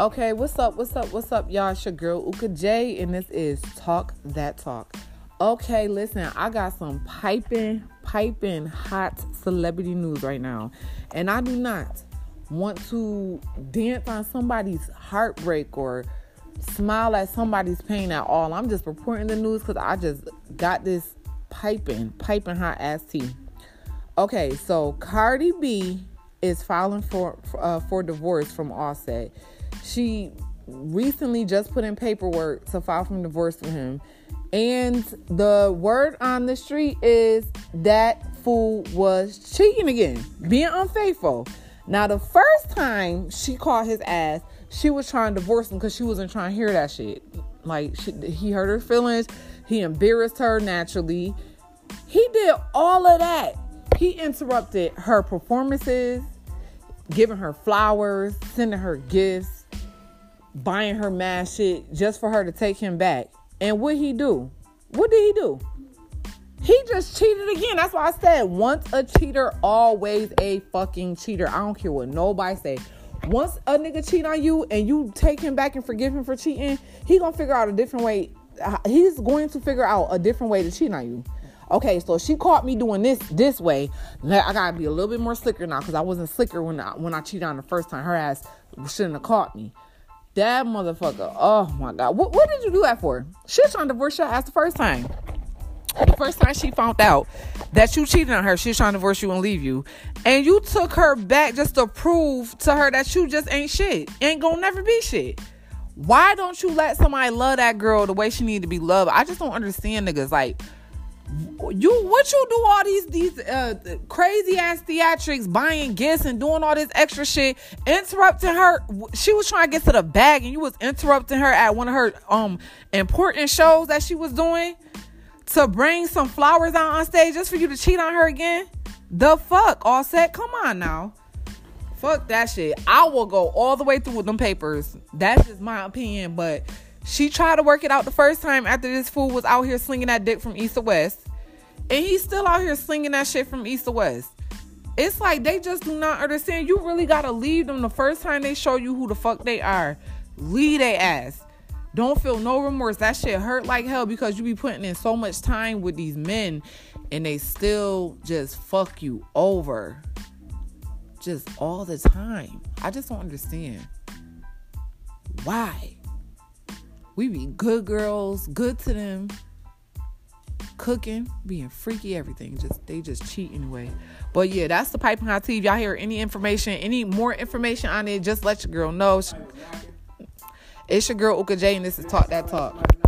Okay, what's up? What's up? What's up, y'all? It's your girl Uka J, and this is Talk That Talk. Okay, listen, I got some piping, piping hot celebrity news right now, and I do not want to dance on somebody's heartbreak or smile at somebody's pain at all. I'm just reporting the news because I just got this piping, piping hot ass tea. Okay, so Cardi B is filing for uh, for divorce from Offset. She recently just put in paperwork to file for divorce with him, and the word on the street is that fool was cheating again, being unfaithful. Now, the first time she caught his ass, she was trying to divorce him because she wasn't trying to hear that shit. Like she, he hurt her feelings, he embarrassed her naturally. He did all of that. He interrupted her performances, giving her flowers, sending her gifts, buying her mad shit just for her to take him back. And what he do? What did he do? He just cheated again. That's why I said once a cheater, always a fucking cheater. I don't care what nobody say. Once a nigga cheat on you and you take him back and forgive him for cheating, he gonna figure out a different way. He's going to figure out a different way to cheat on you. Okay, so she caught me doing this this way. I gotta be a little bit more slicker now because I wasn't slicker when I, when I cheated on the first time. Her ass shouldn't have caught me. That motherfucker. Oh my god. What, what did you do that for? She was trying to divorce your ass the first time. The first time she found out that you cheated on her, she's trying to divorce you and leave you. And you took her back just to prove to her that you just ain't shit. Ain't gonna never be shit. Why don't you let somebody love that girl the way she need to be loved? I just don't understand niggas. Like, you what you do all these these uh, crazy ass theatrics buying gifts and doing all this extra shit interrupting her she was trying to get to the bag and you was interrupting her at one of her um important shows that she was doing to bring some flowers out on stage just for you to cheat on her again? The fuck, Offset Come on now. Fuck that shit. I will go all the way through with them papers. That's just my opinion. But she tried to work it out the first time after this fool was out here slinging that dick from east to west. And he's still out here slinging that shit from east to west. It's like they just do not understand. You really gotta leave them the first time they show you who the fuck they are. Leave they ass. Don't feel no remorse. That shit hurt like hell because you be putting in so much time with these men and they still just fuck you over. Just all the time. I just don't understand. Why? We be good girls, good to them, cooking, being freaky, everything. Just they just cheat anyway. But yeah, that's the piping hot tea. If y'all hear any information, any more information on it, just let your girl know. It's your girl Uka J, and this is Talk That Talk.